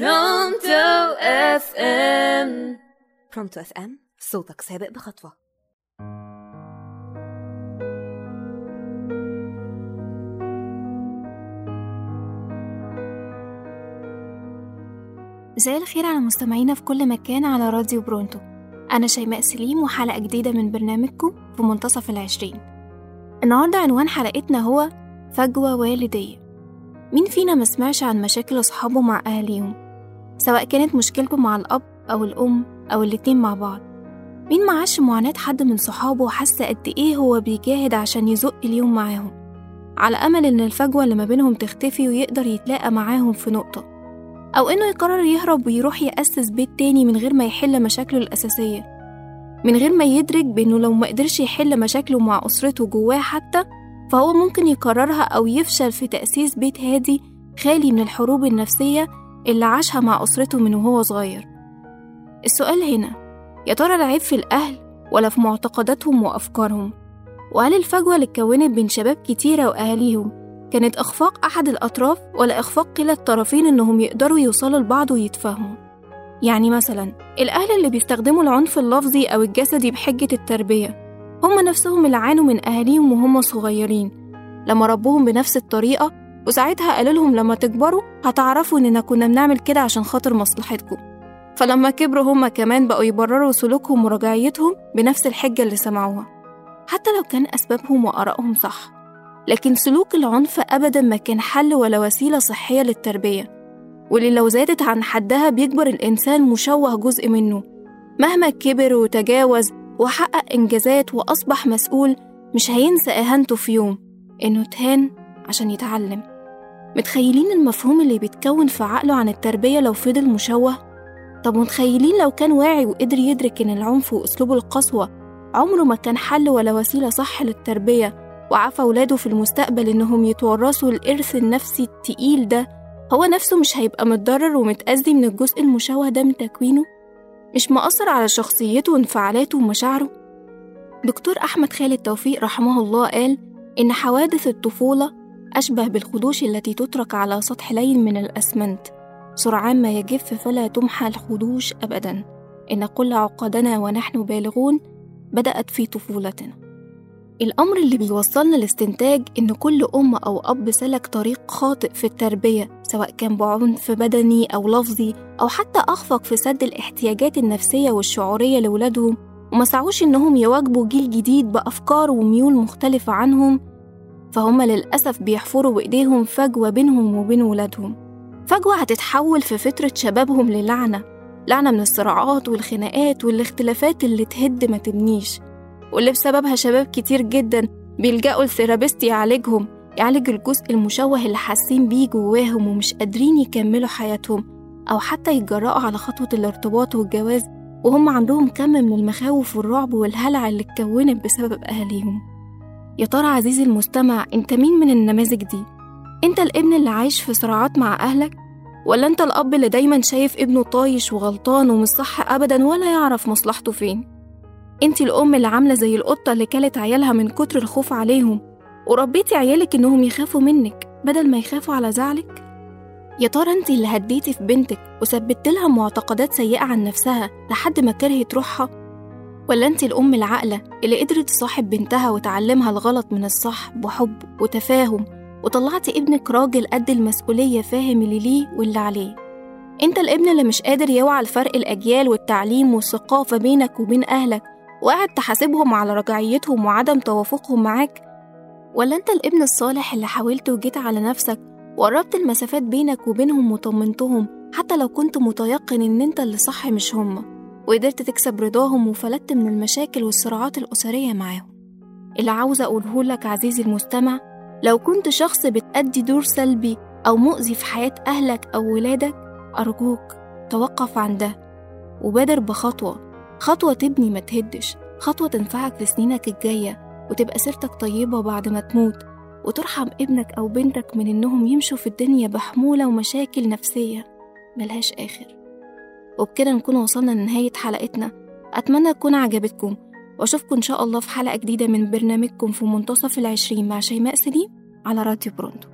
Pronto FM Pronto FM صوتك سابق بخطوة. مساء الخير على مستمعينا في كل مكان على راديو Pronto. أنا شيماء سليم وحلقة جديدة من برنامجكم في منتصف العشرين. النهاردة عنوان حلقتنا هو فجوة والدية. مين فينا ما سمعش عن مشاكل أصحابه مع أهاليهم؟ سواء كانت مشكلته مع الأب أو الأم أو الاتنين مع بعض. مين ما عاش معاناة حد من صحابه وحس قد إيه هو بيجاهد عشان يزق اليوم معاهم. على أمل إن الفجوة اللي ما بينهم تختفي ويقدر يتلاقى معاهم في نقطة. أو إنه يقرر يهرب ويروح يأسس بيت تاني من غير ما يحل مشاكله الأساسية. من غير ما يدرك بإنه لو ما قدرش يحل مشاكله مع أسرته جواه حتى فهو ممكن يكررها أو يفشل في تأسيس بيت هادي خالي من الحروب النفسية اللي عاشها مع أسرته من وهو صغير. السؤال هنا يا ترى العيب في الأهل ولا في معتقداتهم وأفكارهم؟ وهل الفجوة اللي اتكونت بين شباب كتيرة وأهاليهم كانت إخفاق أحد الأطراف ولا إخفاق كلا الطرفين إنهم يقدروا يوصلوا لبعض ويتفاهموا؟ يعني مثلا الأهل اللي بيستخدموا العنف اللفظي أو الجسدي بحجة التربية هم نفسهم اللي عانوا من أهاليهم وهم صغيرين. لما ربوهم بنفس الطريقة وساعتها قالوا لهم لما تكبروا هتعرفوا إننا كنا بنعمل كده عشان خاطر مصلحتكم. فلما كبروا هما كمان بقوا يبرروا سلوكهم ورجعيتهم بنفس الحجة اللي سمعوها. حتى لو كان أسبابهم وآرائهم صح لكن سلوك العنف أبدا ما كان حل ولا وسيلة صحية للتربية. واللي لو زادت عن حدها بيكبر الإنسان مشوه جزء منه. مهما كبر وتجاوز وحقق إنجازات وأصبح مسؤول مش هينسى إهانته في يوم إنه اتهان عشان يتعلم. متخيلين المفهوم اللي بيتكون في عقله عن التربية لو فضل مشوه؟ طب متخيلين لو كان واعي وقدر يدرك إن العنف وأسلوب القسوة عمره ما كان حل ولا وسيلة صح للتربية وعفى ولاده في المستقبل إنهم يتورثوا الإرث النفسي التقيل ده هو نفسه مش هيبقى متضرر ومتأذي من الجزء المشوه ده من تكوينه؟ مش مأثر على شخصيته وانفعالاته ومشاعره؟ دكتور أحمد خالد توفيق رحمه الله قال إن حوادث الطفولة أشبه بالخدوش التي تترك على سطح لين من الأسمنت. سرعان ما يجف فلا تمحى الخدوش أبدا. إن كل عقدنا ونحن بالغون بدأت في طفولتنا الأمر اللي بيوصلنا لاستنتاج إن كل أم أو أب سلك طريق خاطئ في التربية سواء كان بعنف بدني أو لفظي أو حتى أخفق في سد الاحتياجات النفسية والشعورية لولادهم وما سعوش إنهم يواجبوا جيل جديد بأفكار وميول مختلفة عنهم فهم للأسف بيحفروا بإيديهم فجوة بينهم وبين ولادهم. فجوة هتتحول في فترة شبابهم للعنة لعنة من الصراعات والخناقات والاختلافات اللي تهد ما تبنيش. واللي بسببها شباب كتير جدا بيلجأوا لثيرابيست يعالجهم يعالج الجزء المشوه اللي حاسين بيه جواهم ومش قادرين يكملوا حياتهم أو حتى يتجرأوا على خطوة الارتباط والجواز وهم عندهم كم من المخاوف والرعب والهلع اللي اتكونت بسبب أهاليهم. يا ترى عزيزي المستمع انت مين من النماذج دي؟ انت الابن اللي عايش في صراعات مع أهلك؟ ولا انت الأب اللي دايما شايف ابنه طايش وغلطان ومش صح أبدا ولا يعرف مصلحته فين؟ انت الأم اللي عاملة زي القطة اللي كلت عيالها من كتر الخوف عليهم وربيتي عيالك إنهم يخافوا منك بدل ما يخافوا على زعلك؟ يا ترى انت اللي هديتي في بنتك وثبت لها معتقدات سيئة عن نفسها لحد ما كرهت روحها؟ ولا انت الأم العاقلة اللي قدرت تصاحب بنتها وتعلمها الغلط من الصح بحب وتفاهم وطلعتي ابنك راجل قد المسؤولية فاهم اللي ليه واللي عليه؟ انت الابن اللي مش قادر يوعى الفرق الأجيال والتعليم والثقافة بينك وبين أهلك وقاعد تحاسبهم على رجعيتهم وعدم توافقهم معاك؟ ولا انت الابن الصالح اللي حاولت وجيت على نفسك وقربت المسافات بينك وبينهم وطمنتهم حتى لو كنت متيقن إن انت اللي صح مش هما وقدرت تكسب رضاهم وفلتت من المشاكل والصراعات الأسرية معاهم. اللي عاوزة أقوله لك عزيزي المستمع لو كنت شخص بتأدي دور سلبي أو مؤذي في حياة أهلك أو ولادك أرجوك توقف عن ده وبادر بخطوة. خطوة تبني ما تهدش خطوة تنفعك في سنينك الجاية وتبقى سيرتك طيبة بعد ما تموت وترحم ابنك أو بنتك من إنهم يمشوا في الدنيا بحمولة ومشاكل نفسية. ملهاش آخر. وبكده نكون وصلنا لنهاية حلقتنا. أتمنى تكون عجبتكم وأشوفكم إن شاء الله في حلقة جديدة من برنامجكم في منتصف العشرين مع شيماء سليم على راديو برونتو.